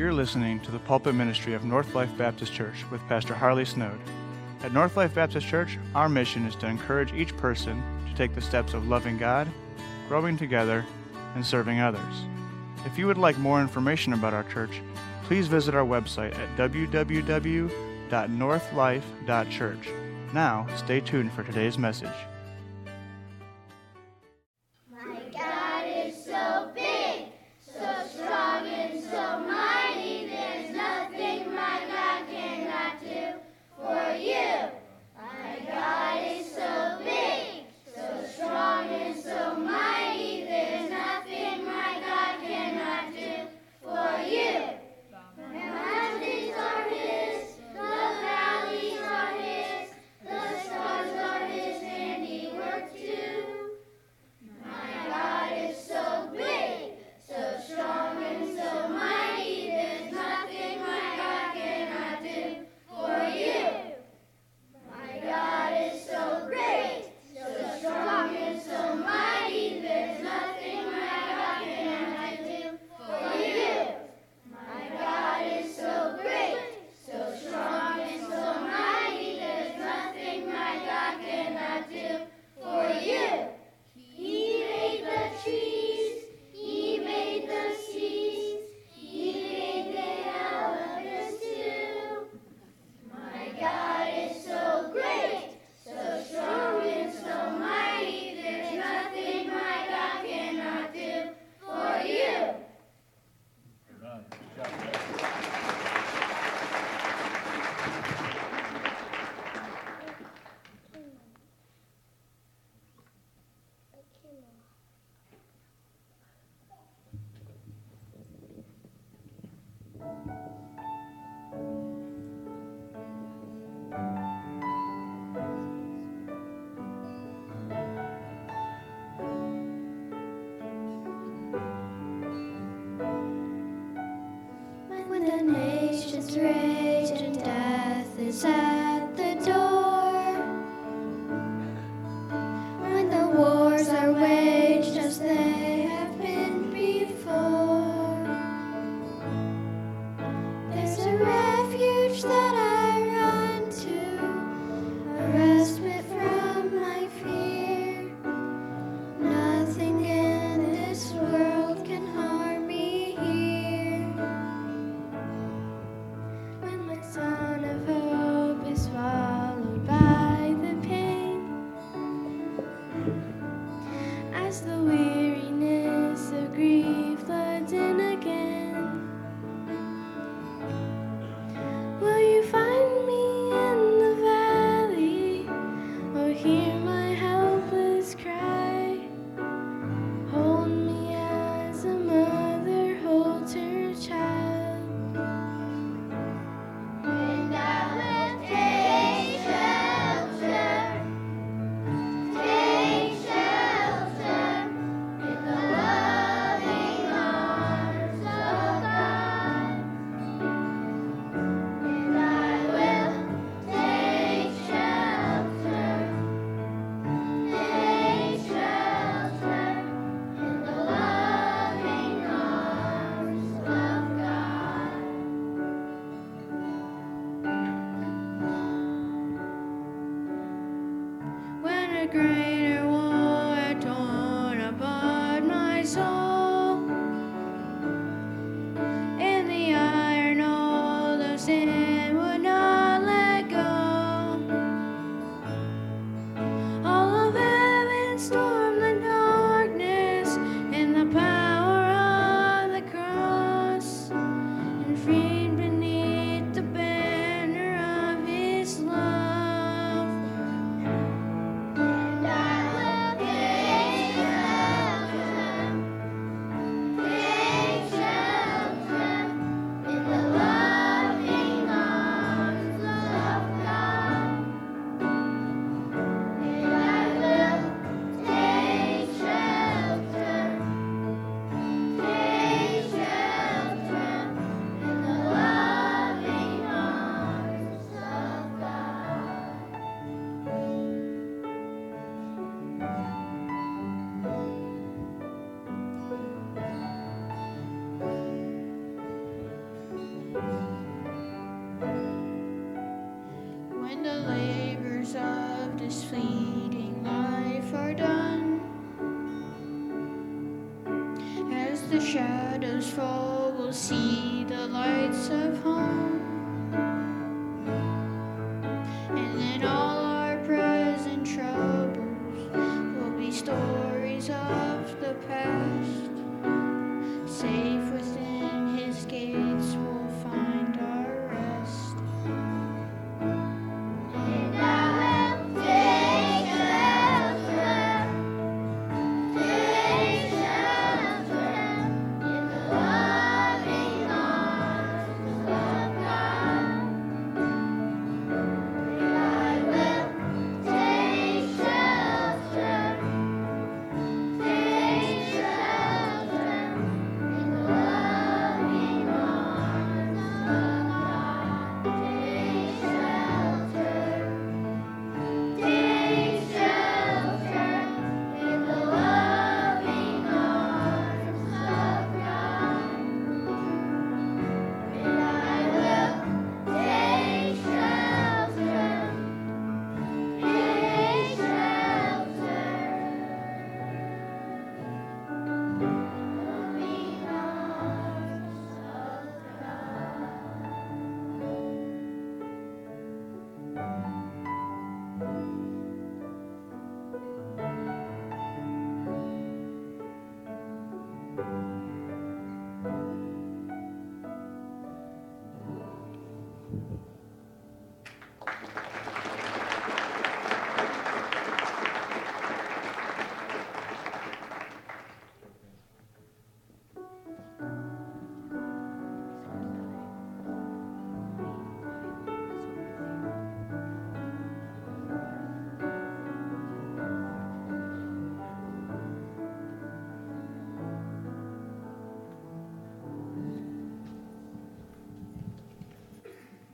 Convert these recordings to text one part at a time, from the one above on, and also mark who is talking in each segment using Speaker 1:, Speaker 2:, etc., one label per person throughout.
Speaker 1: You're listening to the pulpit ministry of North Life Baptist Church with Pastor Harley Snowd. At North Life Baptist Church, our mission is to encourage each person to take the steps of loving God, growing together, and serving others. If you would like more information about our church, please visit our website at www.northlife.church. Now, stay tuned for today's message.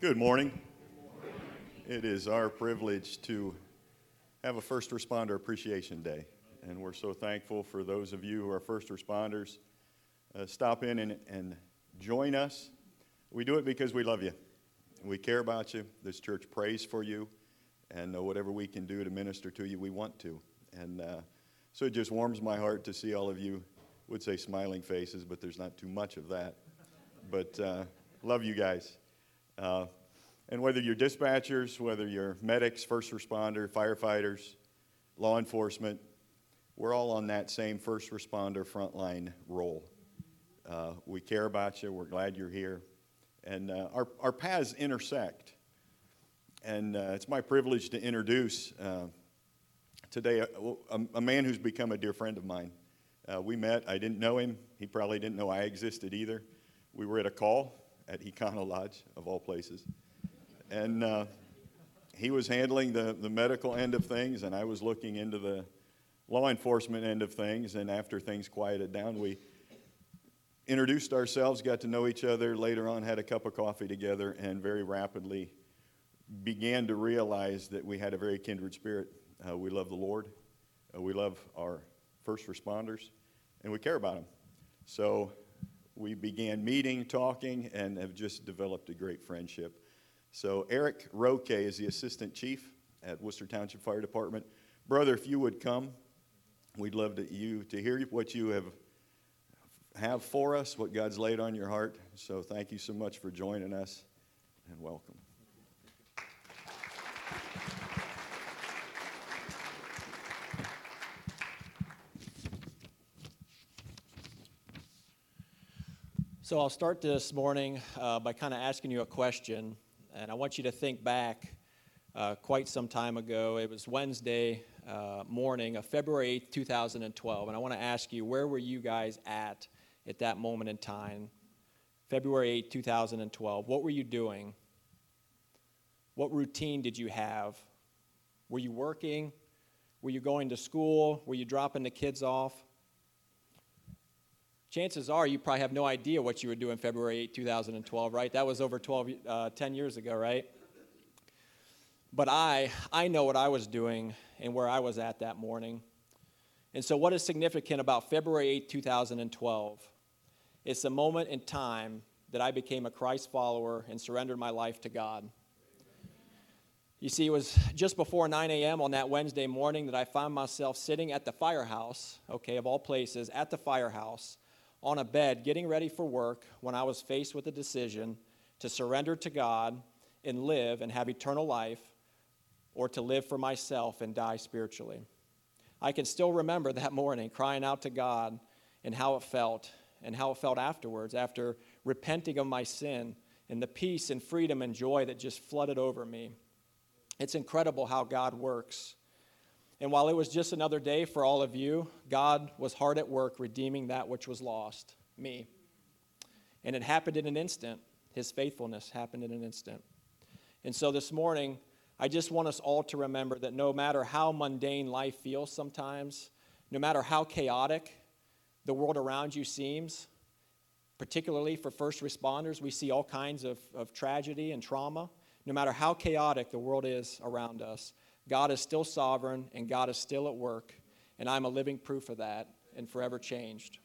Speaker 2: Good morning. It is our privilege to have a First Responder Appreciation Day, and we're so thankful for those of you who are first responders. Uh, stop in and, and join us. We do it because we love you. We care about you. This church prays for you, and uh, whatever we can do to minister to you, we want to. And uh, so it just warms my heart to see all of you. Would say smiling faces, but there's not too much of that. But uh, love you guys. Uh, and whether you're dispatchers, whether you're medics, first responder, firefighters, law enforcement, we're all on that same first responder frontline role. Uh, we care about you. We're glad you're here. And uh, our, our paths intersect. And uh, it's my privilege to introduce uh, today a, a, a man who's become a dear friend of mine. Uh, we met. I didn't know him. He probably didn't know I existed either. We were at a call at Econo Lodge, of all places. And uh, he was handling the, the medical end of things, and I was looking into the law enforcement end of things. And after things quieted down, we introduced ourselves, got to know each other. Later on, had a cup of coffee together, and very rapidly began to realize that we had a very kindred spirit. Uh, we love the Lord, uh, we love our first responders, and we care about them. So we began meeting, talking, and have just developed a great friendship. So Eric Roque is the assistant chief at Wooster Township Fire Department. Brother, if you would come, we'd love to, you to hear what you have have for us, what God's laid on your heart. So thank you so much for joining us, and welcome.
Speaker 3: So I'll start this morning uh, by kind of asking you a question, and I want you to think back uh, quite some time ago. It was Wednesday uh, morning of February 8th, 2012, and I want to ask you, where were you guys at at that moment in time? February 8th, 2012. What were you doing? What routine did you have? Were you working? Were you going to school? Were you dropping the kids off? Chances are you probably have no idea what you were doing February 8, 2012, right? That was over 12, uh, 10 years ago, right? But I, I know what I was doing and where I was at that morning. And so, what is significant about February 8, 2012? It's the moment in time that I became a Christ follower and surrendered my life to God. You see, it was just before 9 a.m. on that Wednesday morning that I found myself sitting at the firehouse, okay, of all places, at the firehouse on a bed getting ready for work when I was faced with a decision to surrender to God and live and have eternal life or to live for myself and die spiritually. I can still remember that morning crying out to God and how it felt and how it felt afterwards after repenting of my sin and the peace and freedom and joy that just flooded over me. It's incredible how God works. And while it was just another day for all of you, God was hard at work redeeming that which was lost, me. And it happened in an instant. His faithfulness happened in an instant. And so this morning, I just want us all to remember that no matter how mundane life feels sometimes, no matter how chaotic the world around you seems, particularly for first responders, we see all kinds of, of tragedy and trauma. No matter how chaotic the world is around us, God is still sovereign and God is still at work, and I'm a living proof of that and forever changed.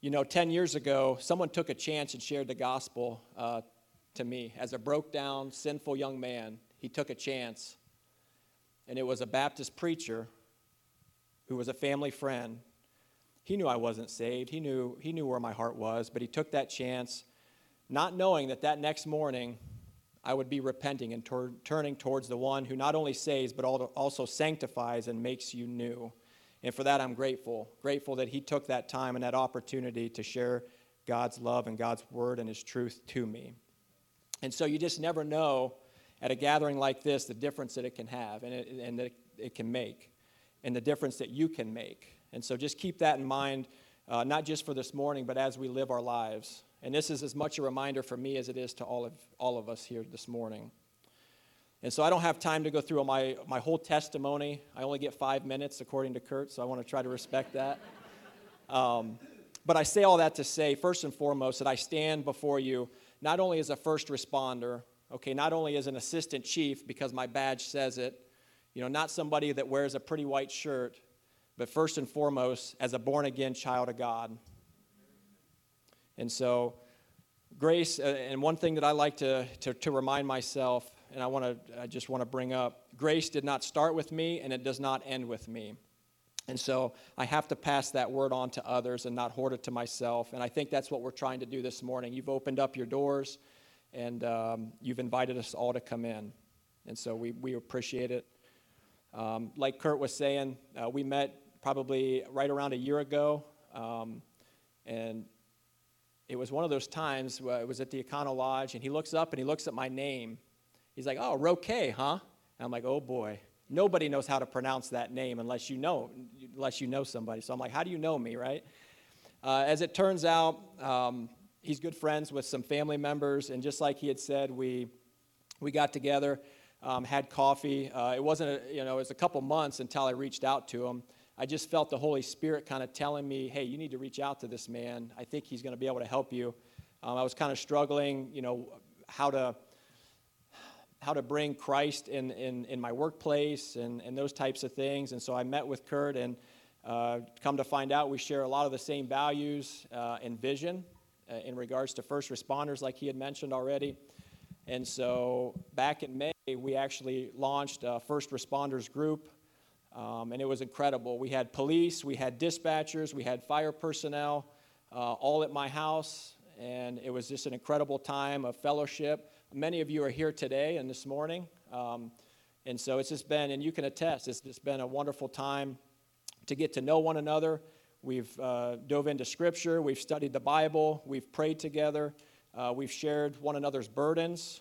Speaker 3: You know, 10 years ago, someone took a chance and shared the gospel uh, to me. As a broke down, sinful young man, he took a chance. And it was a Baptist preacher who was a family friend. He knew I wasn't saved. He knew, he knew where my heart was, but he took that chance, not knowing that that next morning I would be repenting and tor- turning towards the one who not only saves, but also sanctifies and makes you new. And for that, I'm grateful. Grateful that he took that time and that opportunity to share God's love and God's word and his truth to me. And so you just never know at a gathering like this the difference that it can have and, it, and that it can make, and the difference that you can make. And so just keep that in mind, uh, not just for this morning, but as we live our lives. And this is as much a reminder for me as it is to all of, all of us here this morning. And so I don't have time to go through my, my whole testimony. I only get five minutes, according to Kurt, so I want to try to respect that. Um, but I say all that to say, first and foremost, that I stand before you not only as a first responder, okay, not only as an assistant chief because my badge says it, you know, not somebody that wears a pretty white shirt, but first and foremost as a born again child of God. And so, grace, uh, and one thing that I like to, to, to remind myself, and I, wanna, I just want to bring up grace did not start with me, and it does not end with me. And so I have to pass that word on to others and not hoard it to myself. And I think that's what we're trying to do this morning. You've opened up your doors and um, you've invited us all to come in. And so we, we appreciate it. Um, like Kurt was saying, uh, we met probably right around a year ago. Um, and it was one of those times where it was at the Econo Lodge, and he looks up and he looks at my name. He's like, "Oh, Roque, huh?" And I'm like, "Oh boy, nobody knows how to pronounce that name unless you know, unless you know somebody." So I'm like, "How do you know me, right?" Uh, as it turns out, um, he's good friends with some family members, and just like he had said, we we got together, um, had coffee. Uh, it wasn't, a, you know, it was a couple months until I reached out to him. I just felt the Holy Spirit kind of telling me, hey, you need to reach out to this man. I think he's going to be able to help you. Um, I was kind of struggling, you know, how to how to bring Christ in, in, in my workplace and, and those types of things. And so I met with Kurt, and uh, come to find out, we share a lot of the same values uh, and vision uh, in regards to first responders, like he had mentioned already. And so back in May, we actually launched a first responders group um, and it was incredible. We had police, we had dispatchers, we had fire personnel, uh, all at my house, and it was just an incredible time of fellowship. Many of you are here today and this morning, um, and so it's just been, and you can attest, it's just been a wonderful time to get to know one another. We've uh, dove into Scripture, we've studied the Bible, we've prayed together, uh, we've shared one another's burdens,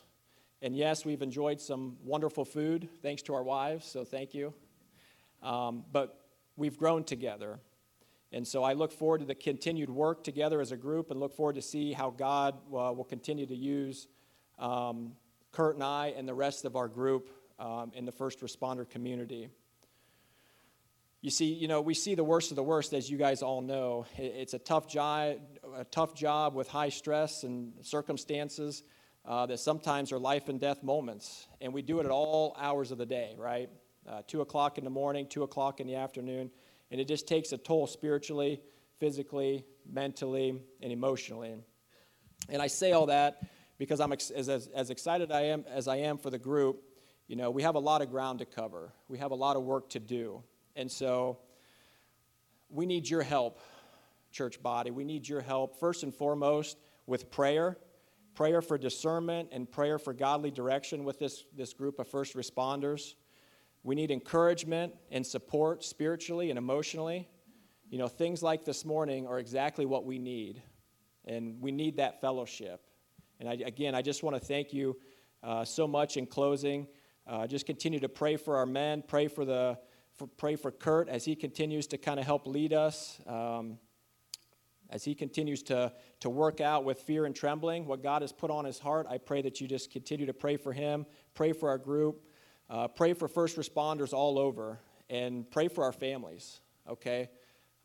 Speaker 3: and yes, we've enjoyed some wonderful food thanks to our wives, so thank you. Um, but we've grown together. And so I look forward to the continued work together as a group and look forward to see how God uh, will continue to use um, Kurt and I and the rest of our group um, in the first responder community. You see, you know, we see the worst of the worst, as you guys all know. It's a tough job, a tough job with high stress and circumstances uh, that sometimes are life and death moments, and we do it at all hours of the day, right? Uh, 2 o'clock in the morning, 2 o'clock in the afternoon. And it just takes a toll spiritually, physically, mentally, and emotionally. And I say all that because I'm ex- as, as, as excited I am, as I am for the group. You know, we have a lot of ground to cover, we have a lot of work to do. And so we need your help church body. We need your help, first and foremost, with prayer prayer for discernment and prayer for godly direction with this, this group of first responders. We need encouragement and support spiritually and emotionally. You know, things like this morning are exactly what we need, and we need that fellowship. And I, again, I just want to thank you uh, so much in closing. Uh, just continue to pray for our men, pray for the, for, pray for Kurt as he continues to kind of help lead us. Um, as he continues to, to work out with fear and trembling what God has put on his heart, I pray that you just continue to pray for him, pray for our group, uh, pray for first responders all over, and pray for our families, okay?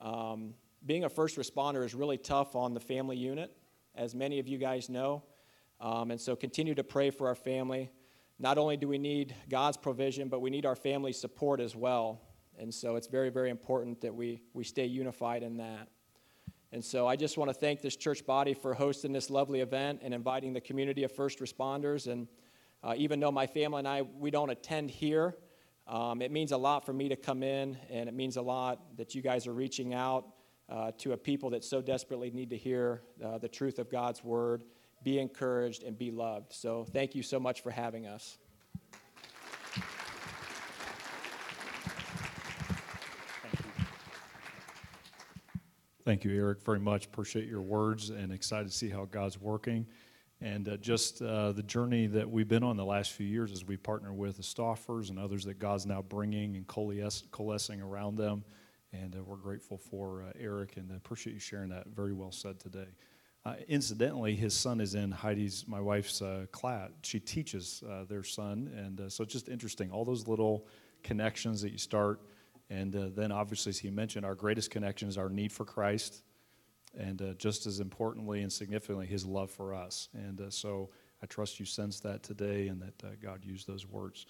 Speaker 3: Um, being a first responder is really tough on the family unit, as many of you guys know. Um, and so continue to pray for our family. Not only do we need God's provision, but we need our family support as well. And so it's very, very important that we, we stay unified in that. And so I just want to thank this church body for hosting this lovely event and inviting the community of first responders. And uh, even though my family and I, we don't attend here, um, it means a lot for me to come in, and it means a lot that you guys are reaching out uh, to a people that so desperately need to hear uh, the truth of God's word, be encouraged, and be loved. So thank you so much for having us.
Speaker 4: Thank you, Eric, very much. Appreciate your words and excited to see how God's working. And uh, just uh, the journey that we've been on the last few years as we partner with the Stoffers and others that God's now bringing and coalescing around them. And uh, we're grateful for uh, Eric and appreciate you sharing that. Very well said today. Uh, incidentally, his son is in Heidi's, my wife's uh, class. She teaches their son. And so it's just interesting. All those little connections that you start and then, obviously, as he mentioned, our greatest connection is our need for Christ, and uh, just as importantly and significantly, his love for us. And uh, so I trust you sense that today and that uh, God used those words.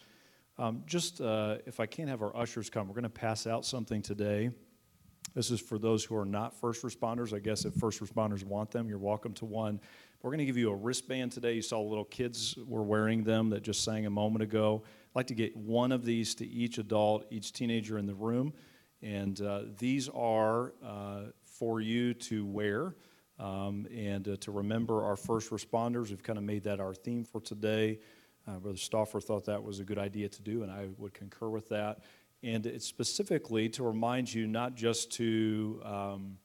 Speaker 4: Um, just uh, if I can't have our ushers come, we're going to pass out something today. This is for those who are not first responders. I guess if first responders want them, you're welcome to one. We're going to give you a wristband today. You saw little kids were wearing them that just sang a moment ago. I'd like to get one of these to each adult, each teenager in the room. And uh, these are uh, for you to wear um, and uh, to remember our first responders. We've kind of made that our theme for today. Uh, Brother Stauffer thought that was a good idea to do, and I would concur with that. And it's specifically to remind you not just to um,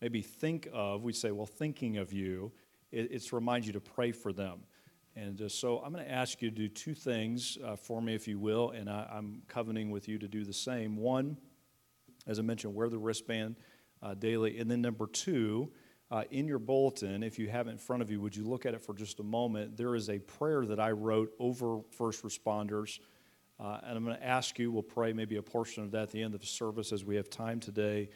Speaker 4: maybe think of, we say, well, thinking of you, it, it's to remind you to pray for them. And uh, so I'm going to ask you to do two things uh, for me, if you will, and I, am covenanting with you to do the same. One, as I mentioned, wear the wristband uh, daily. And then number two, uh, in your bulletin, if you have it in front of you, would you look at it for just a moment? There is a prayer that I wrote over first responders. Uh, and I'm going to ask you, we'll pray maybe a portion of that at the end of the service as we have time today.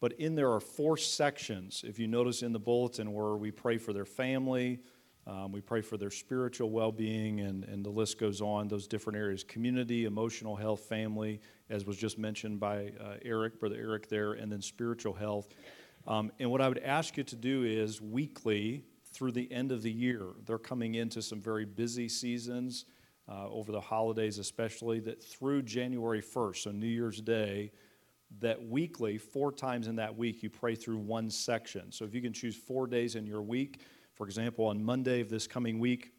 Speaker 4: But in there are four sections, if you notice in the bulletin, where we pray for their family, um, we pray for their spiritual well being, and, and the list goes on, those different areas community, emotional health, family, as was just mentioned by uh, Eric, Brother Eric there, and then spiritual health. Um, and what I would ask you to do is weekly through the end of the year, they're coming into some very busy seasons uh, over the holidays, especially, that through January 1st, so New Year's Day, that weekly, four times in that week, you pray through one section. So if you can choose four days in your week, for example, on Monday of this coming week,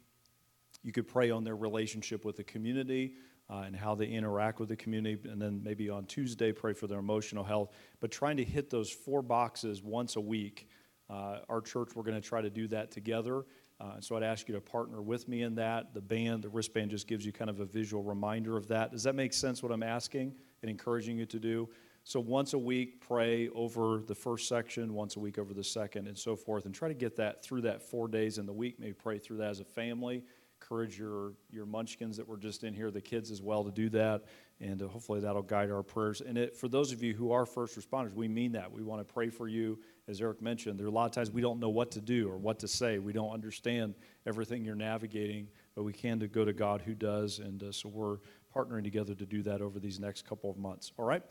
Speaker 4: you could pray on their relationship with the community uh, and how they interact with the community. And then maybe on Tuesday, pray for their emotional health. But trying to hit those four boxes once a week. Uh, our church, we're going to try to do that together. Uh, so I'd ask you to partner with me in that. The band, the wristband just gives you kind of a visual reminder of that. Does that make sense what I'm asking and encouraging you to do? So once a week, pray over the first section, once a week over the second, and so forth, and try to get that through that four days in the week. Maybe pray through that as a family. Encourage your, your munchkins that were just in here, the kids as well, to do that, and uh, hopefully that'll guide our prayers. And it, for those of you who are first responders, we mean that. We want to pray for you. As Eric mentioned, there are a lot of times we don't know what to do or what to say. We don't understand everything you're navigating, but we can to go to God who does, and uh, so we're partnering together to do that over these next couple of months. All right?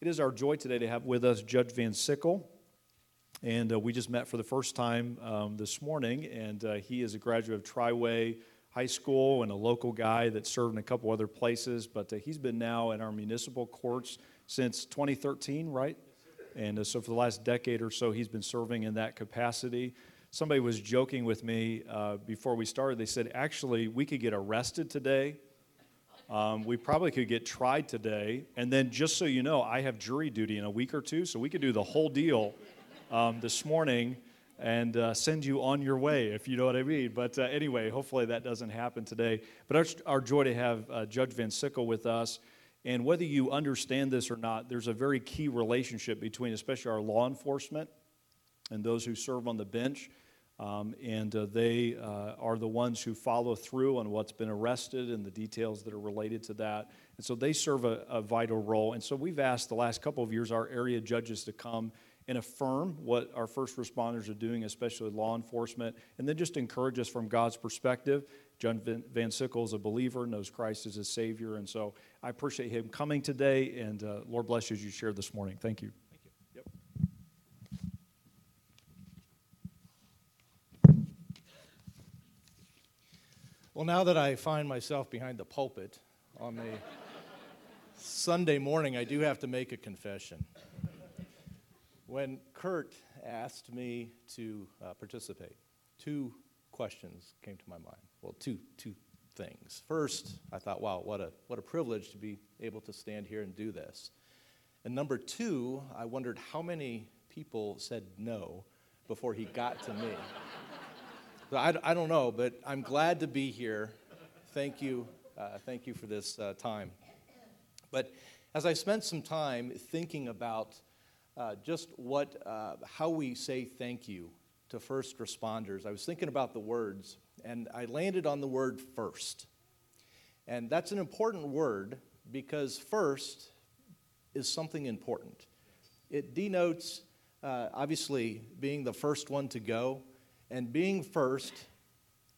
Speaker 4: It is our joy today to have with us Judge Van Sickle. And uh, we just met for the first time um, this morning, and uh, he is a graduate of Triway High School and a local guy that served in a couple other places. But uh, he's been now in our municipal courts since 2013, right? And uh, so for the last decade or so, he's been serving in that capacity. Somebody was joking with me uh, before we started. They said, actually, we could get arrested today. Um, we probably could get tried today. And then, just so you know, I have jury duty in a week or two, so we could do the whole deal um, this morning and uh, send you on your way, if you know what I mean. But uh, anyway, hopefully that doesn't happen today. But our, our joy to have uh, Judge Van Sickle with us. And whether you understand this or not, there's a very key relationship between, especially our law enforcement and those who serve on the bench. Um, and uh, they uh, are the ones who follow through on what's been arrested and the details that are related to that. And so they serve a, a vital role. And so we've asked the last couple of years our area judges to come and affirm what our first responders are doing, especially law enforcement, and then just encourage us from God's perspective. John Van Sickle is a believer, knows Christ as his Savior, and so I appreciate him coming today, and uh, Lord bless you as you share this morning. Thank you. Thank you. Yep.
Speaker 5: Well, now that I find myself behind the pulpit on a Sunday morning, I do have to make a confession. When Kurt asked me to uh, participate, two questions came to my mind. Well, two, two things. First, I thought, wow, what a, what a privilege to be able to stand here and do this. And number two, I wondered how many people said no before he got to me. I, I don't know, but I'm glad to be here. Thank you. Uh, thank you for this uh, time. But as I spent some time thinking about uh, just what, uh, how we say thank you to first responders, I was thinking about the words, and I landed on the word first. And that's an important word because first is something important. It denotes, uh, obviously, being the first one to go, and being first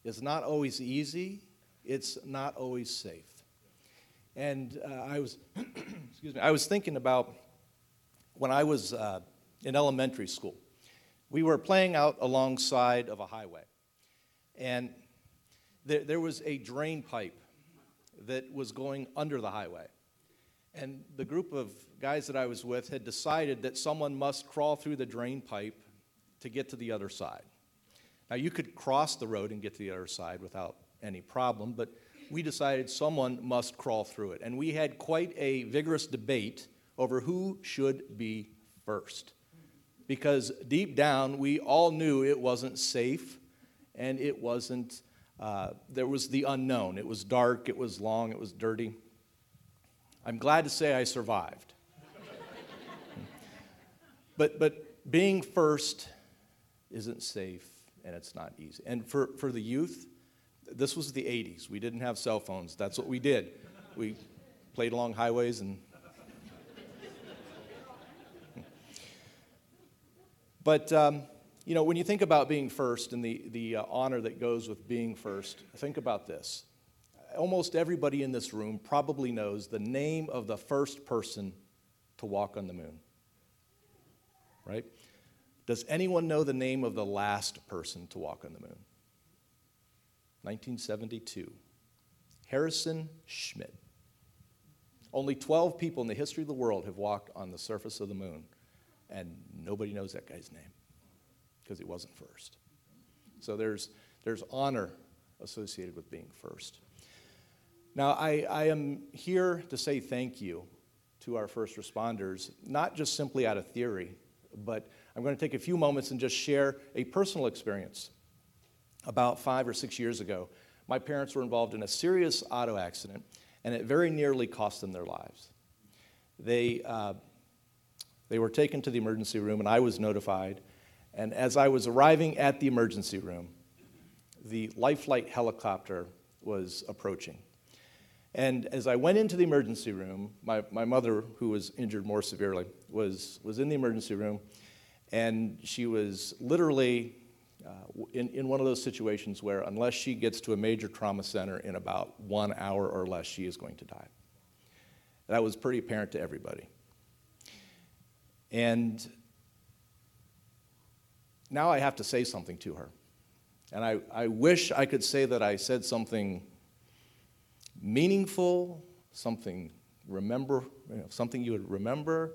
Speaker 5: is not always easy, it's not always safe. And uh, I was, excuse me, I was thinking about when I was uh, in elementary school. We were playing out alongside of a highway, and there, there was a drain pipe that was going under the highway. And the group of guys that I was with had decided that someone must crawl through the drain pipe to get to the other side. Now, you could cross the road and get to the other side without any problem, but we decided someone must crawl through it. And we had quite a vigorous debate over who should be first. Because deep down, we all knew it wasn't safe and it wasn't, uh, there was the unknown. It was dark, it was long, it was dirty. I'm glad to say I survived. but, but being first isn't safe and it's not easy. And for, for the youth, this was the 80s. We didn't have cell phones. That's what we did. We played along highways and But, um, you know, when you think about being first and the, the uh, honor that goes with being first, think about this. Almost everybody in this room probably knows the name of the first person to walk on the moon. Right? Does anyone know the name of the last person to walk on the moon? 1972. Harrison Schmitt. Only 12 people in the history of the world have walked on the surface of the moon and nobody knows that guy's name because he wasn't first. So there's, there's honor associated with being first. Now, I, I am here to say thank you to our first responders, not just simply out of theory, but I'm going to take a few moments and just share a personal experience. About five or six years ago, my parents were involved in a serious auto accident, and it very nearly cost them their lives. They, uh, they were taken to the emergency room, and I was notified. And as I was arriving at the emergency room, the Lifelight helicopter was approaching. And as I went into the emergency room, my, my mother, who was injured more severely, was, was in the emergency room, and she was literally uh, in, in one of those situations where, unless she gets to a major trauma center in about one hour or less, she is going to die. That was pretty apparent to everybody. And now I have to say something to her. And I, I wish I could say that I said something meaningful, something remember, you know, something you would remember.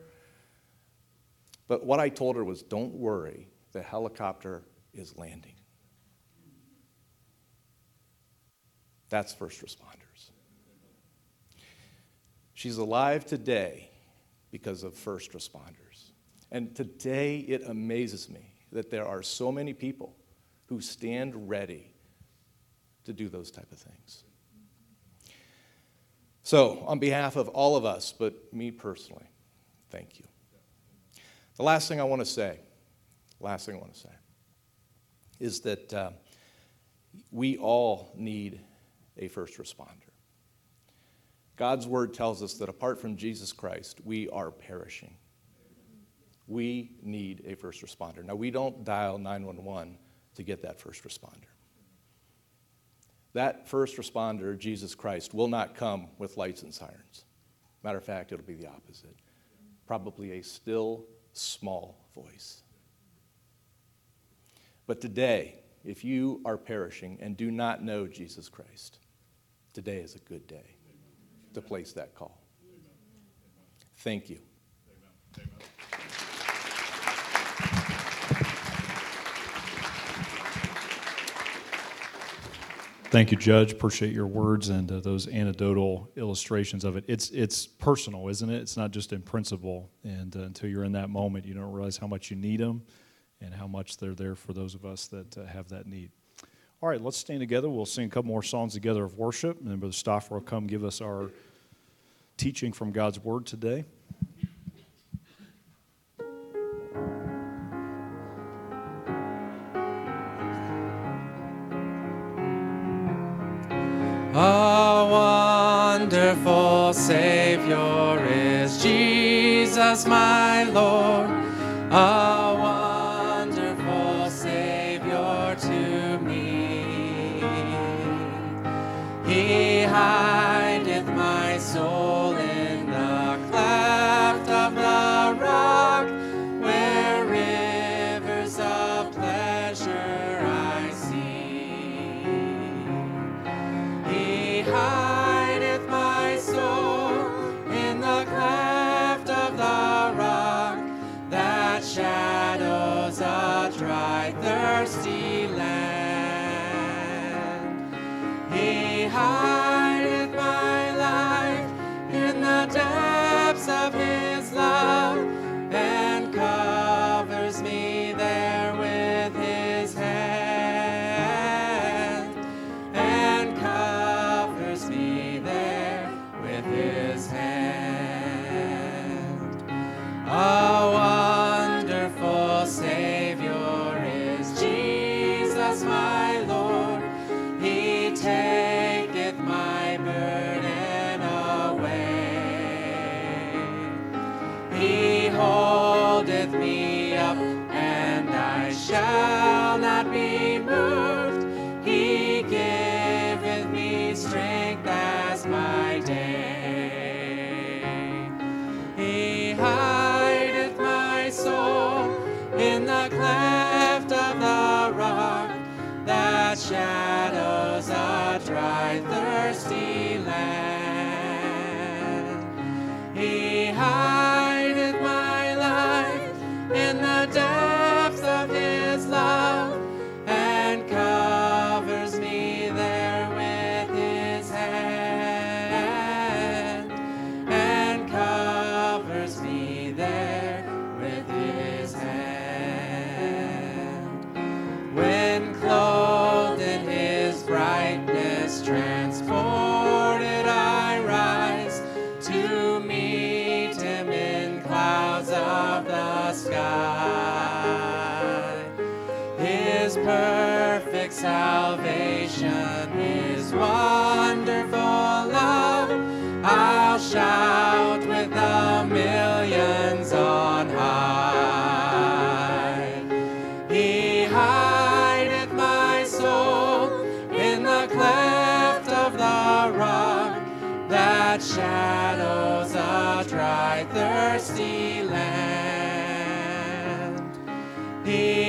Speaker 5: But what I told her was don't worry, the helicopter is landing. That's first responders. She's alive today because of first responders. And today it amazes me that there are so many people who stand ready to do those type of things. So, on behalf of all of us, but me personally, thank you. The last thing I want to say, last thing I want to say, is that uh, we all need a first responder. God's word tells us that apart from Jesus Christ, we are perishing. We need a first responder. Now, we don't dial 911 to get that first responder. That first responder, Jesus Christ, will not come with lights and sirens. Matter of fact, it'll be the opposite. Probably a still, small voice. But today, if you are perishing and do not know Jesus Christ, today is a good day to place that call. Thank you.
Speaker 4: Thank you, Judge. Appreciate your words and uh, those anecdotal illustrations of it. It's it's personal, isn't it? It's not just in principle. And uh, until you're in that moment, you don't realize how much you need them and how much they're there for those of us that uh, have that need. All right, let's stand together. We'll sing a couple more songs together of worship, and then Brother Stoffer will come give us our teaching from God's Word today.
Speaker 6: A wonderful Savior is Jesus, my Lord. A wonderful Savior to me. He sky. His perfect salvation, He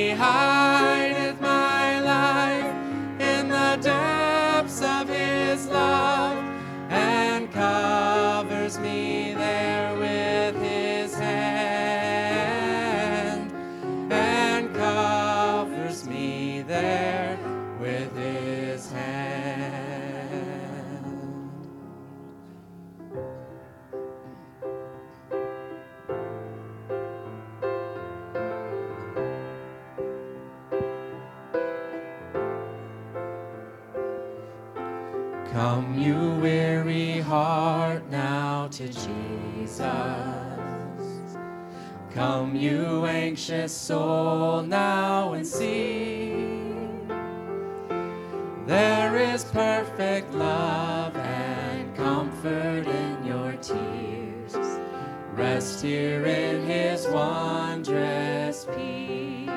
Speaker 6: Come, you anxious soul, now and see. There is perfect love and comfort in your tears. Rest here in his wondrous peace.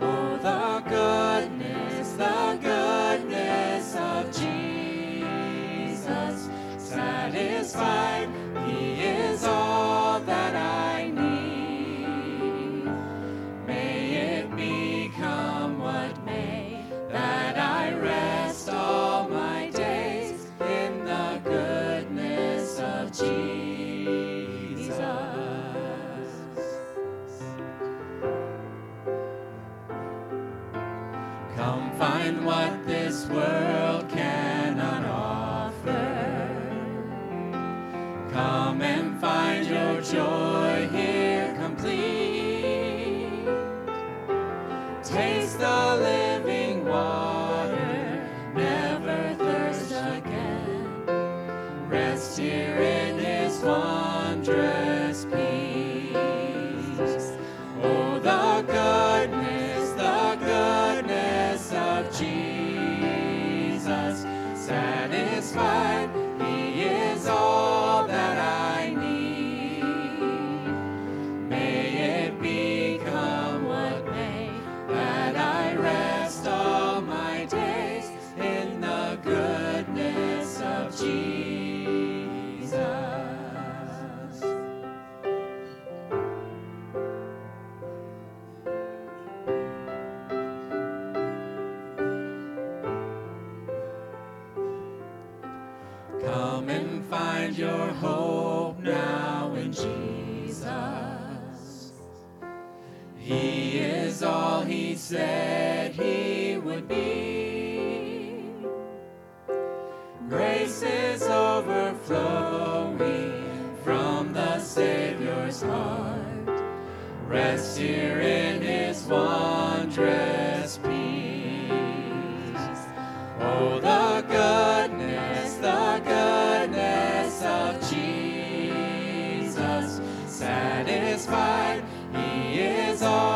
Speaker 6: Oh, the goodness, the goodness of Jesus. Satisfied, Satisfied, he is all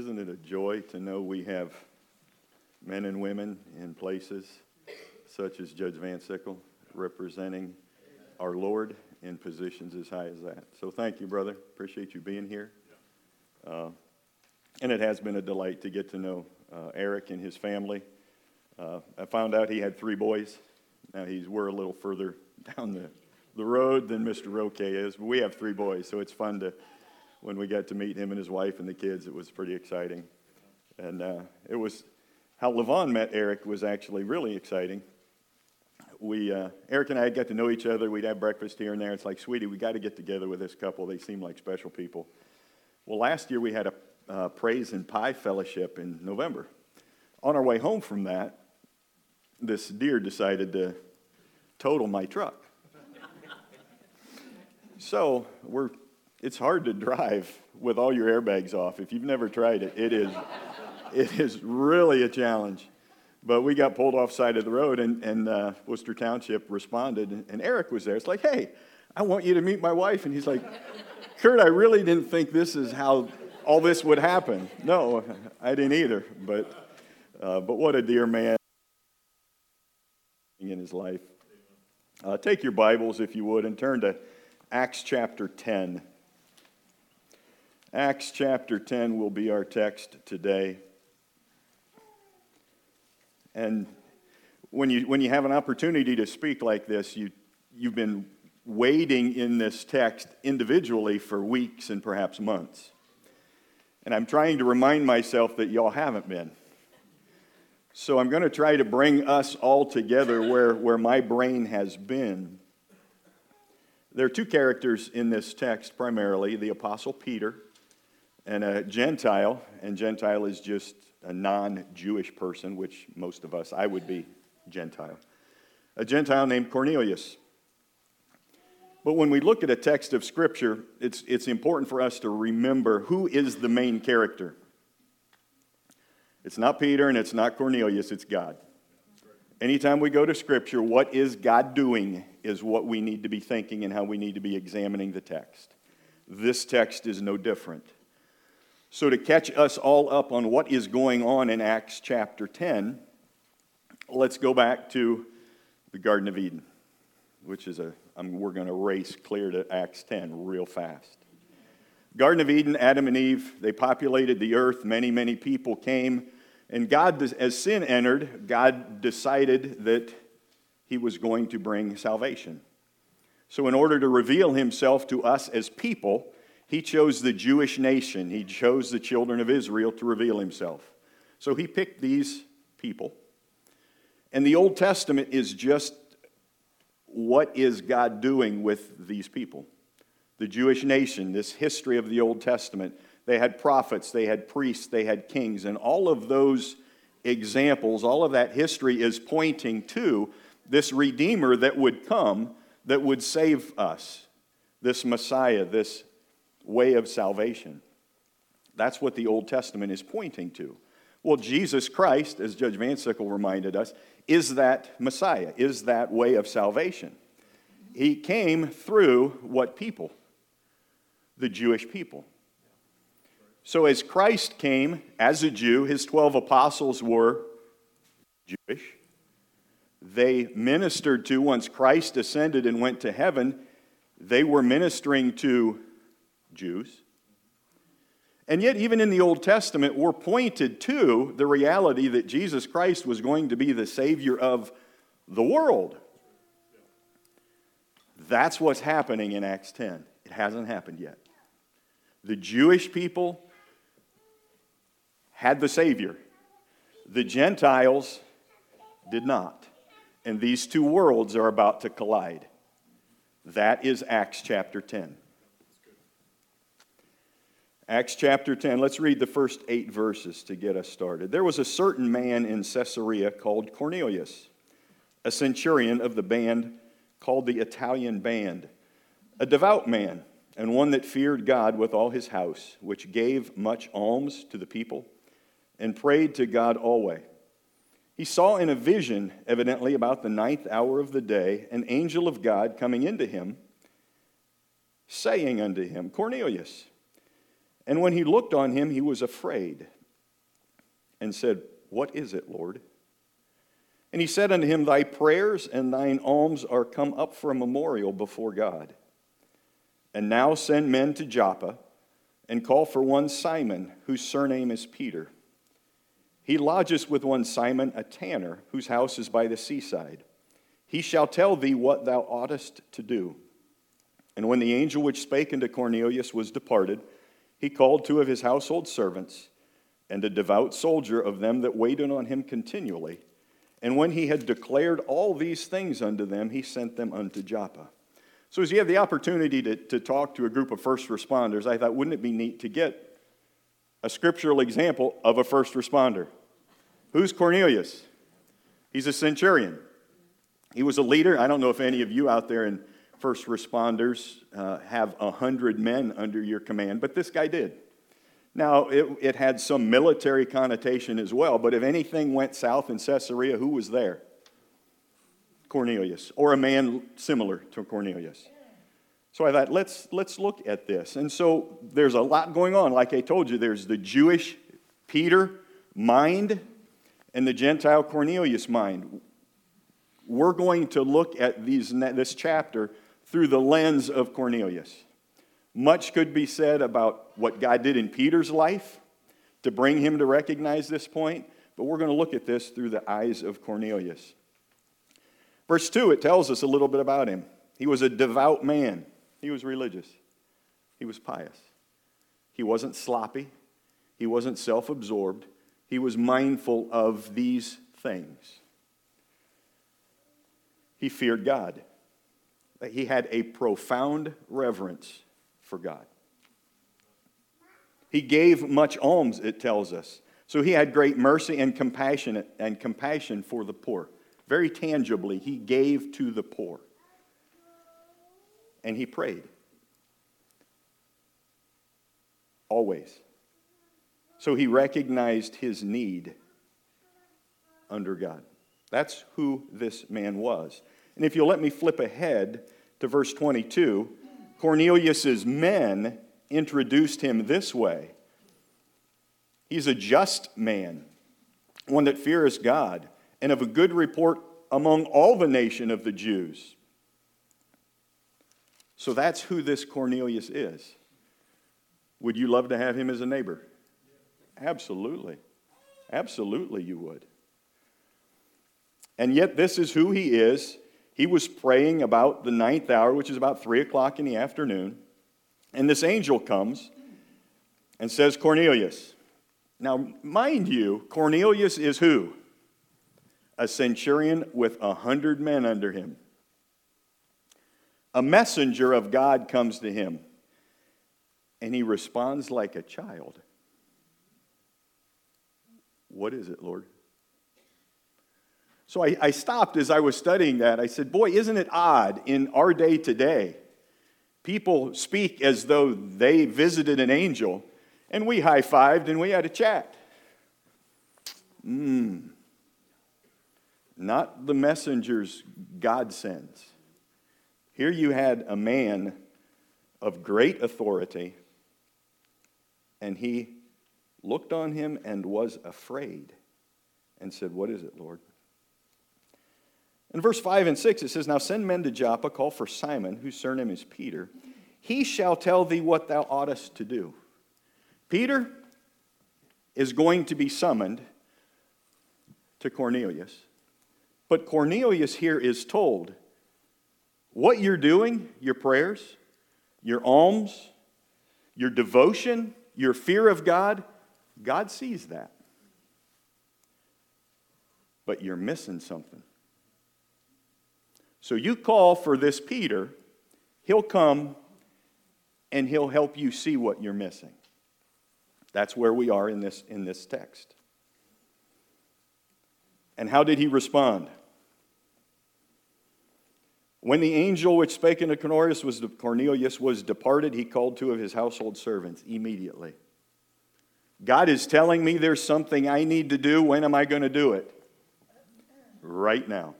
Speaker 2: Isn't it a joy to know we have men and women in places such as Judge Van Sickle representing our Lord in positions as high as that? So thank you, brother. Appreciate you being here. Uh, and it has been a delight to get to know uh, Eric and his family. Uh, I found out he had three boys. Now he's we're a little further down the, the road than Mr. Roque is, but we have three boys, so it's fun to when we got to meet him and his wife and the kids. It was pretty exciting, and uh, it was how Levon met Eric was actually really exciting. We uh, Eric and I got to know each other. We'd have breakfast here and there. It's like, sweetie, we got to get together with this couple. They seem like special people. Well, last year we had a uh, praise and pie fellowship in November. On our way home from that, this deer decided to total my truck. so we're, it's hard to drive with all your airbags off. If you've never tried it, it is, it is really a challenge. But we got pulled off side of the road, and, and uh, Wooster Township responded, and Eric was there. It's like, hey, I want you to meet my wife. And he's like, Kurt, I really didn't think this is how all this would happen. No, I didn't either. But Uh, but what a dear man in his life. Uh, take your Bibles, if you would, and turn to Acts chapter 10. Acts chapter 10 will be our text today. And when you, when you have an opportunity to speak like this, you, you've been wading in this text individually for weeks and perhaps months. And I'm trying to remind myself that y'all haven't been. So I'm going to try to bring us all together where, where my brain has been. There are two characters in this text primarily the Apostle Peter and a Gentile, and Gentile is just a non Jewish person, which most of us, I would be Gentile. A Gentile named Cornelius. But when we look at a text of Scripture, it's, it's important for us to remember who is the main character. It's not Peter and it's not Cornelius, it's God. Anytime we go to Scripture, what is God doing is what we need to be thinking and how we need to be examining the text. This text is no different. So, to catch us all up on what is going on in Acts chapter 10, let's go back to the Garden of Eden, which is a, I mean, we're going to race clear to Acts 10 real fast. Garden of Eden, Adam and Eve, they populated the earth. Many, many people came. And God, as sin entered, God decided that He was going to bring salvation. So, in order to reveal Himself to us as people, He chose the Jewish nation. He chose the children of Israel to reveal Himself. So, He picked these people. And the Old Testament is just what is God doing with these people? The Jewish nation, this history of the Old Testament, they had prophets, they had priests, they had kings, and all of those examples, all of that history is pointing to this Redeemer that would come that would save us, this Messiah, this way of salvation. That's what the Old Testament is pointing to. Well, Jesus Christ, as Judge Van Sickle reminded us, is that Messiah, is that way of salvation. He came through what people? The Jewish people. So, as Christ came as a Jew, his 12 apostles were Jewish. They ministered to, once Christ ascended and went to heaven, they were ministering to Jews. And yet, even in the Old Testament, we're pointed to the reality that Jesus Christ was going to be the Savior of the world. That's what's happening in Acts 10. It hasn't happened yet. The Jewish people had the Savior, the Gentiles did not. And these two worlds are about to collide. That is Acts chapter 10. Acts chapter 10. Let's read the first eight verses to get us started. There was a certain man in Caesarea called Cornelius, a centurion of the band called the Italian Band, a devout man, and one that feared God with all his house, which gave much alms to the people and prayed to God always. He saw in a vision, evidently about the ninth hour of the day, an angel of God coming into him, saying unto him, Cornelius. And when he looked on him, he was afraid and said, What is it, Lord? And he said unto him, Thy prayers and thine alms are come up for a memorial before God. And now send men to Joppa and call for one Simon, whose surname is Peter. He lodges with one Simon, a tanner, whose house is by the seaside. He shall tell thee what thou oughtest to do. And when the angel which spake unto Cornelius was departed, he called two of his household servants and a devout soldier of them that waited on him continually. And when he had declared all these things unto them, he sent them unto Joppa. So, as you have the opportunity to, to talk to a group of first responders, I thought, wouldn't it be neat to get a scriptural example of a first responder? Who's Cornelius? He's a centurion. He was a leader. I don't know if any of you out there in first responders uh, have a hundred men under your command, but this guy did. Now, it, it had some military connotation as well, but if anything went south in Caesarea, who was there? Cornelius, or a man similar to Cornelius. So I thought, let's, let's look at this. And so there's a lot going on. Like I told you, there's the Jewish Peter mind, and the Gentile Cornelius mind. We're going to look at these, this chapter through the lens of Cornelius. Much could be said about what God did in Peter's life to bring him to recognize this point, but we're going to look at this through the eyes of Cornelius. Verse 2, it tells us a little bit about him. He was a devout man, he was religious, he was pious. He wasn't sloppy, he wasn't self absorbed, he was mindful of these things. He feared God. He had a profound reverence for God. He gave much alms, it tells us. So he had great mercy and compassion and compassion for the poor. Very tangibly, he gave to the poor. And he prayed. Always. So he recognized his need under God. That's who this man was. And if you'll let me flip ahead to verse 22, Cornelius's men introduced him this way. He's a just man, one that fears God, and of a good report among all the nation of the Jews. So that's who this Cornelius is. Would you love to have him as a neighbor? Absolutely. Absolutely, you would. And yet, this is who he is. He was praying about the ninth hour, which is about three o'clock in the afternoon. And this angel comes and says, Cornelius. Now, mind you, Cornelius is who? A centurion with a hundred men under him. A messenger of God comes to him, and he responds like a child. What is it, Lord? So I, I, stopped as I was studying that. I said, Boy, isn't it odd in our day today? People speak as though they visited an angel, and we high fived and we had a chat. Mmm. Not the messengers God sends. Here you had a man of great authority, and he looked on him and was afraid and said, What is it, Lord? In verse 5 and 6, it says, Now send men to Joppa, call for Simon, whose surname is Peter. He shall tell thee what thou oughtest to do. Peter is going to be summoned to Cornelius. But Cornelius here is told what you're doing, your prayers, your alms, your devotion, your fear of God, God sees that. But you're missing something. So you call for this Peter, he'll come and he'll help you see what you're missing. That's where we are in this, in this text. And how did he respond? When the angel which spake unto Cornelius was, Cornelius was departed, he called two of his household servants immediately. God is telling me there's something I need to do. When am I going to do it? Right now.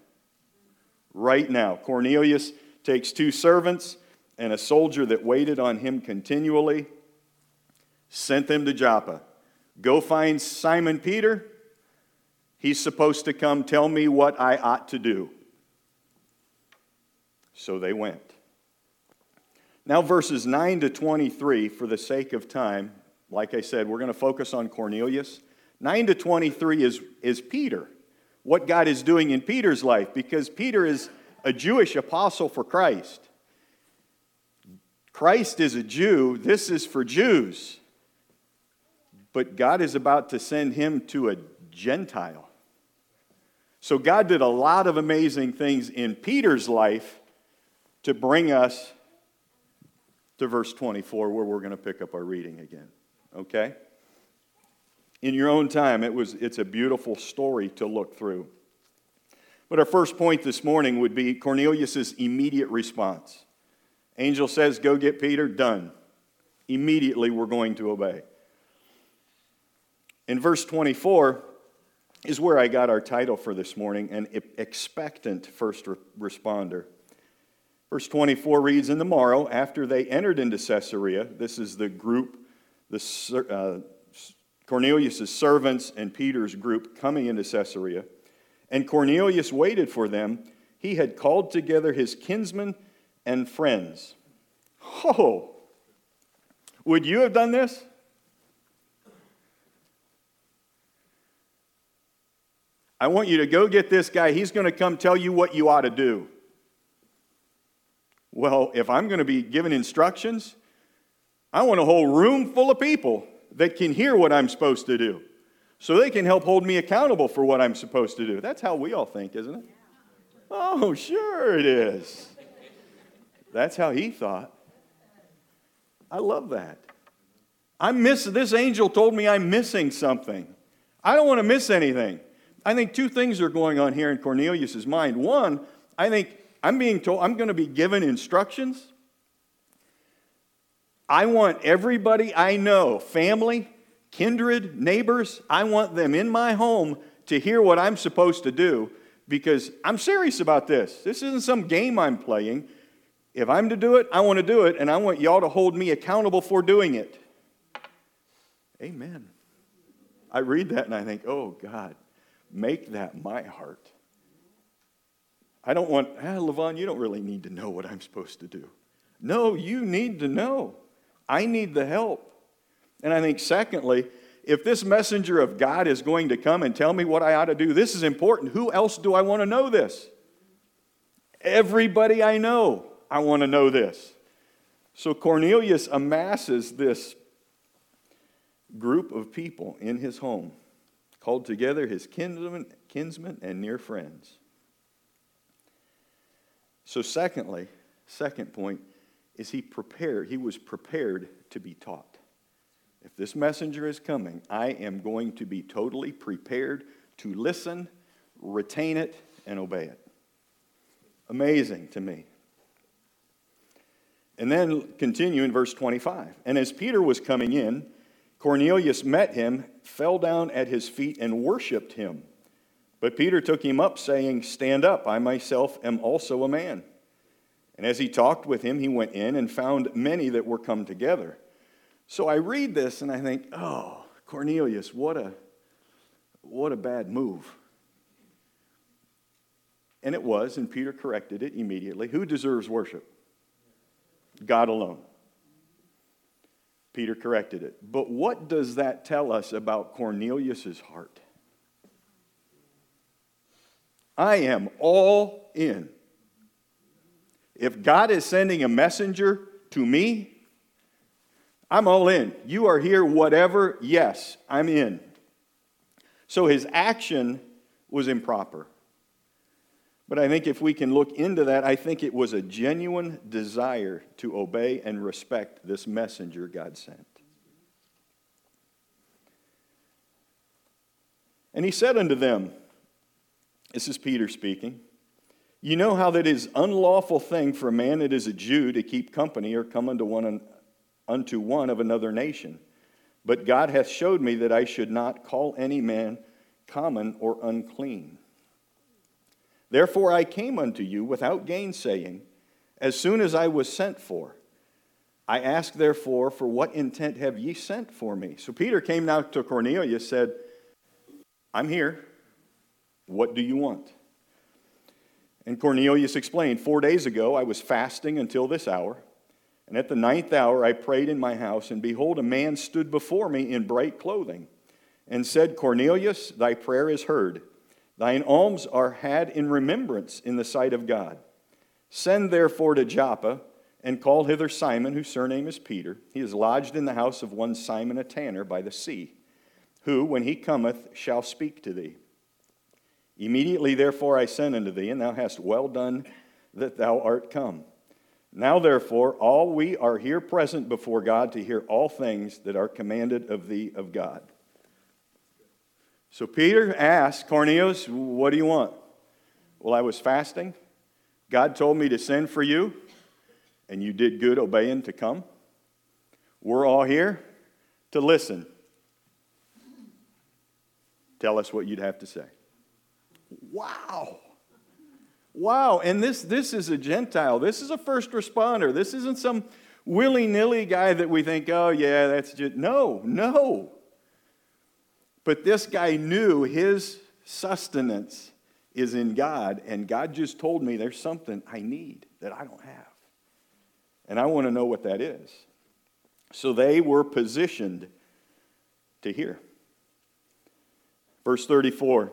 Speaker 2: Right now. Cornelius takes two servants and a soldier that waited on him continually, sent them to Joppa. Go find Simon Peter. He's supposed to come tell me what I ought to do. So they went. Now, verses 9 to 23, for the sake of time, like I said, we're going to focus on Cornelius. 9 to 23 is, is Peter, what God is doing in Peter's life, because Peter is a Jewish apostle for Christ. Christ is a Jew, this is for Jews. But God is about to send him to a Gentile. So God did a lot of amazing things in Peter's life to bring us to verse 24, where we're going to pick up our reading again okay? In your own time, it was, it's a beautiful story to look through. But our first point this morning would be Cornelius' immediate response. Angel says, Go get Peter, done. Immediately, we're going to obey. In verse 24 is where I got our title for this morning an expectant first responder. Verse 24 reads In the morrow, after they entered into Caesarea, this is the group the, uh, Cornelius' servants and Peter's group coming into Caesarea. And Cornelius waited for them. He had called together his kinsmen and friends. Oh, would you have done this? I want you to go get this guy. He's going to come tell you what you ought to do. Well, if I'm going to be given instructions, I want a whole room full of people that can hear what I'm supposed to do so they can help hold me accountable for what I'm supposed to do. That's how we all think, isn't it? Oh, sure it is. That's how he thought. I love that. I miss this angel told me I'm missing something. I don't want to miss anything. I think two things are going on here in Cornelius's mind. One, I think I'm being told I'm going to be given instructions. I want everybody I know, family, kindred, neighbors, I want them in my home to hear what I'm supposed to do because I'm serious about this. This isn't some game I'm playing. If I'm to do it, I want to do it, and I want y'all to hold me accountable for doing it. Amen. I read that and I think, oh, God, make that my heart. I don't want, ah, Levon, you don't really need to know what I'm supposed to do. No, you need to know. I need the help. And I think, secondly, if this messenger of God is going to come and tell me what I ought to do, this is important. Who else do I want to know this? Everybody I know, I want to know this. So Cornelius amasses this group of people in his home, called together his kinsmen, kinsmen and near friends. So, secondly, second point is he prepared, he was prepared to be taught. If this messenger is coming, I am going to be totally prepared to listen, retain it, and obey it. Amazing to me. And then continue in verse 25. And as Peter was coming in, Cornelius met him, fell down at his feet, and worshiped him. But Peter took him up, saying, Stand up, I myself am also a man. And as he talked with him, he went in and found many that were come together. So I read this and I think, oh, Cornelius, what a, what a bad move. And it was, and Peter corrected it immediately. Who deserves worship? God alone. Peter corrected it. But what does that tell us about Cornelius's heart? I am all in. If God is sending a messenger to me, I'm all in. You are here, whatever, yes, I'm in. So his action was improper. But I think if we can look into that, I think it was a genuine desire to obey and respect this messenger God sent. And he said unto them, This is Peter speaking, You know how that is unlawful thing for a man that is a Jew to keep company or come unto one unto one of another nation. But God hath showed me that I should not call any man common or unclean. Therefore I came unto you without gainsaying, as soon as I was sent for. I ask therefore, for what intent have ye sent for me? So Peter came now to Cornelius, said, I'm here. What do you want? And Cornelius explained, Four days ago I was fasting until this hour. And at the ninth hour I prayed in my house, and behold, a man stood before me in bright clothing, and said, Cornelius, thy prayer is heard. Thine alms are had in remembrance in the sight of God. Send therefore to Joppa, and call hither Simon, whose surname is Peter. He is lodged in the house of one Simon a tanner by the sea, who, when he cometh, shall speak to thee. Immediately therefore I sent unto thee, and thou hast well done that thou art come. Now, therefore, all we are here present before God to hear all things that are commanded of thee of God. So Peter asked Cornelius, What do you want? Well, I was fasting. God told me to send for you, and you did good obeying to come. We're all here to listen. Tell us what you'd have to say. Wow. Wow, and this, this is a Gentile. This is a first responder. This isn't some willy nilly guy that we think, oh, yeah, that's just. No, no. But this guy knew his sustenance is in God, and God just told me there's something I need that I don't have. And I want to know what that is. So they were positioned to hear. Verse 34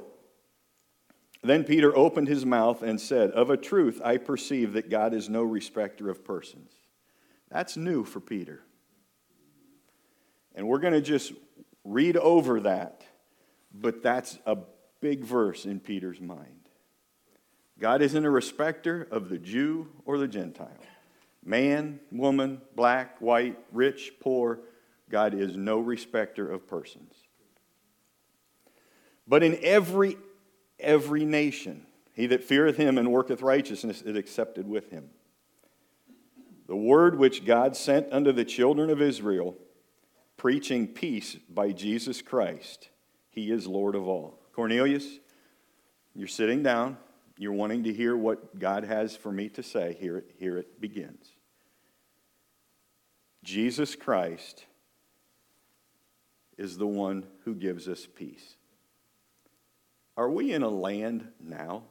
Speaker 2: Then Peter opened his mouth and said, Of a truth, I perceive that God is no respecter of persons. That's new for Peter. And we're going to just read over that, but that's a big verse in Peter's mind. God isn't a respecter of the Jew or the Gentile. Man, woman, black, white, rich, poor, God is no respecter of persons. But in every every nation, he that feareth him and worketh righteousness is accepted with him. The word which God sent unto the children of Israel, preaching peace by Jesus Christ, he is Lord of all. Cornelius, you're sitting down. You're wanting to hear what God has for me to say. Here it, here it begins. Jesus Christ is the one who gives us peace. Are we in a land now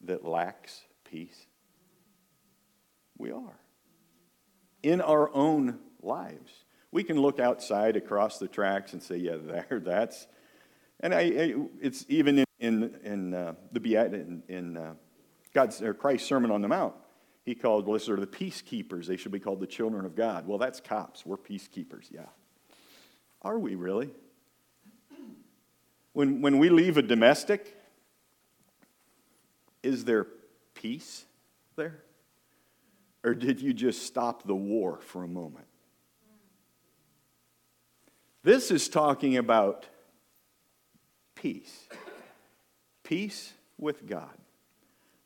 Speaker 2: that lacks peace? We are. In our own lives. We can look outside across the tracks and say, yeah, there, that's. And I, I it's even in, in, in uh, the Beat, in, in uh, God's, or Christ's Sermon on the Mount. He called, blessed are the peacekeepers. They should be called the children of God. Well, that's cops. We're peacekeepers, yeah. Are we really? When, when we leave a domestic, is there peace there? Or did you just stop the war for a moment? This is talking about peace. Peace with God.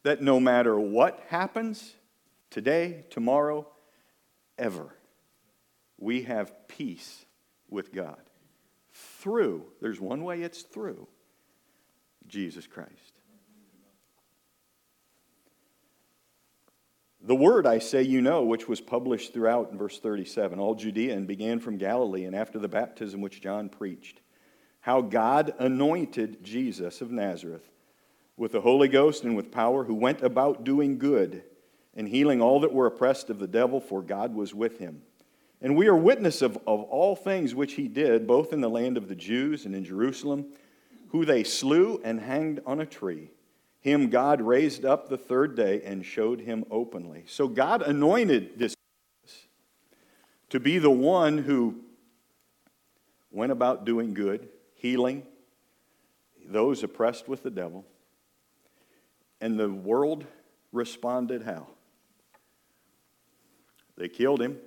Speaker 2: That no matter what happens today, tomorrow, ever, we have peace with God through, there's one way it's through Jesus Christ. The word I say you know, which was published throughout in verse 37, all Judea and began from Galilee and after the baptism which John preached, how God anointed Jesus of Nazareth with the Holy Ghost and with power, who went about doing good and healing all that were oppressed of the devil, for God was with him. And we are witness of, of all things which he did, both in the land of the Jews and in Jerusalem, who they slew and hanged on a tree. Him God raised up the third day and showed him openly. So God anointed this to be the one who went about doing good, healing those oppressed with the devil. And the world responded how? They killed him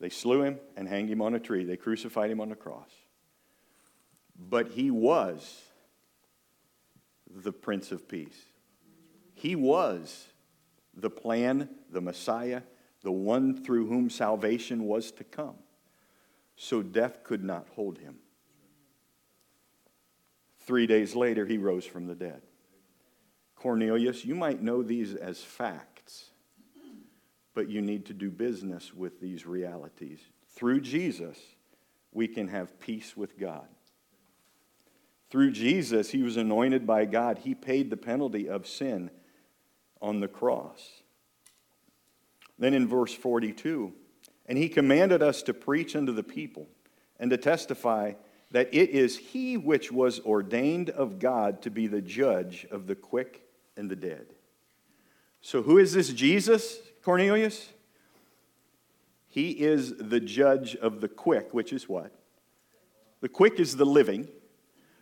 Speaker 2: they slew him and hanged him on a tree. They crucified him on the cross. But he was the Prince of Peace. He was the plan, the Messiah, the one through whom salvation was to come. So death could not hold him. Three days later, he rose from the dead. Cornelius, you might know these as facts but you need to do business with these realities. Through Jesus, we can have peace with God. Through Jesus, he was anointed by God. He paid the penalty of sin on the cross. Then in verse 42, and he commanded us to preach unto the people and to testify that it is he which was ordained of God to be the judge of the quick and the dead. So, who is this Jesus? Cornelius? He is the judge of the quick, which is what? The quick is the living.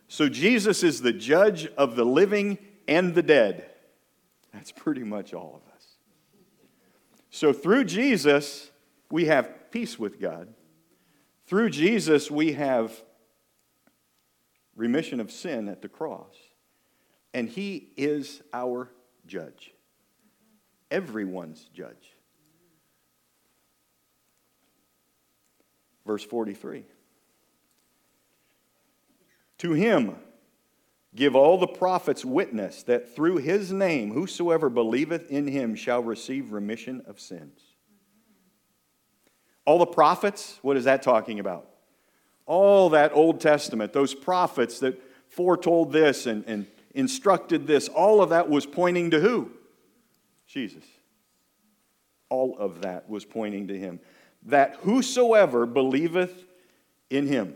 Speaker 2: So Jesus is the judge of the living and the dead. That's pretty much all of us. So through Jesus, we have peace with God. Through Jesus, we have remission of sin at the cross. And He is our judge everyone's judge. Verse 43 To him give all the prophets witness that through his name whosoever believeth in him shall receive remission of sins. All the prophets, what is that talking about? All that Old Testament, those prophets that foretold this and, and instructed this, all of that was pointing to who? Jesus. All of that was pointing to him. That whosoever believeth in him.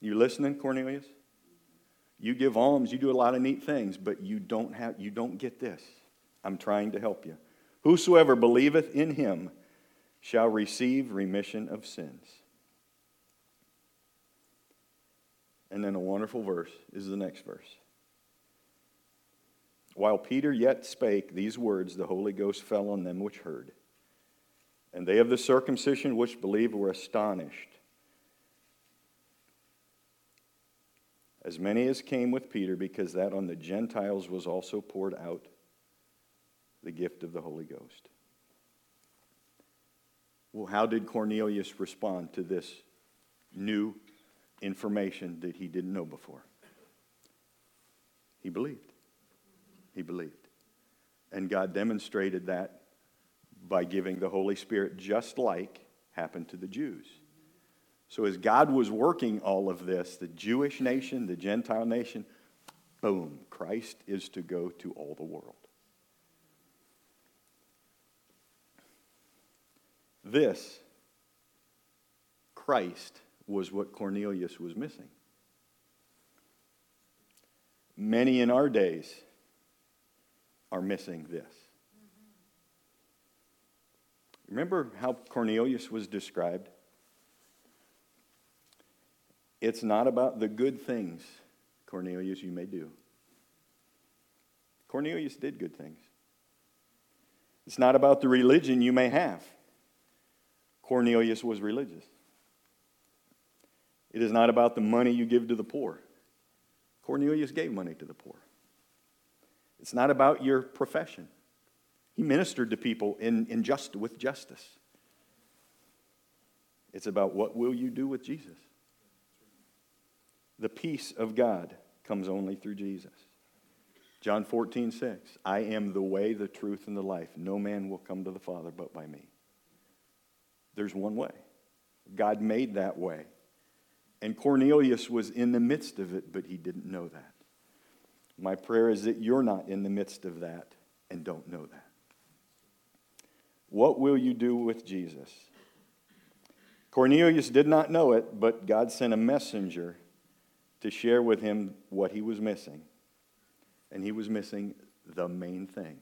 Speaker 2: You listening, Cornelius? You give alms, you do a lot of neat things, but you don't have you don't get this. I'm trying to help you. Whosoever believeth in him shall receive remission of sins. And then a wonderful verse is the next verse. While Peter yet spake these words, the Holy Ghost fell on them which heard. And they of the circumcision which believed were astonished. As many as came with Peter, because that on the Gentiles was also poured out the gift of the Holy Ghost. Well, how did Cornelius respond to this new information that he didn't know before? He believed. He believed. And God demonstrated that by giving the Holy Spirit, just like happened to the Jews. So, as God was working all of this, the Jewish nation, the Gentile nation, boom, Christ is to go to all the world. This, Christ, was what Cornelius was missing. Many in our days are missing this. Remember how Cornelius was described? It's not about the good things, Cornelius, you may do. Cornelius did good things. It's not about the religion you may have. Cornelius was religious. It is not about the money you give to the poor. Cornelius gave money to the poor. It's not about your profession. He ministered to people in, in just, with justice. It's about what will you do with Jesus? The peace of God comes only through Jesus. John 14, 6. I am the way, the truth, and the life. No man will come to the Father but by me. There's one way. God made that way. And Cornelius was in the midst of it, but he didn't know that. My prayer is that you're not in the midst of that and don't know that. What will you do with Jesus? Cornelius did not know it, but God sent a messenger to share with him what he was missing. And he was missing the main thing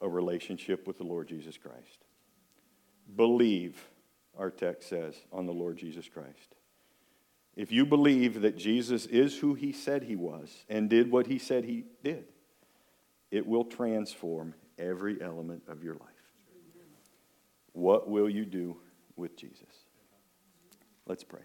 Speaker 2: a relationship with the Lord Jesus Christ. Believe, our text says, on the Lord Jesus Christ. If you believe that Jesus is who he said he was and did what he said he did, it will transform every element of your life. What will you do with Jesus? Let's pray.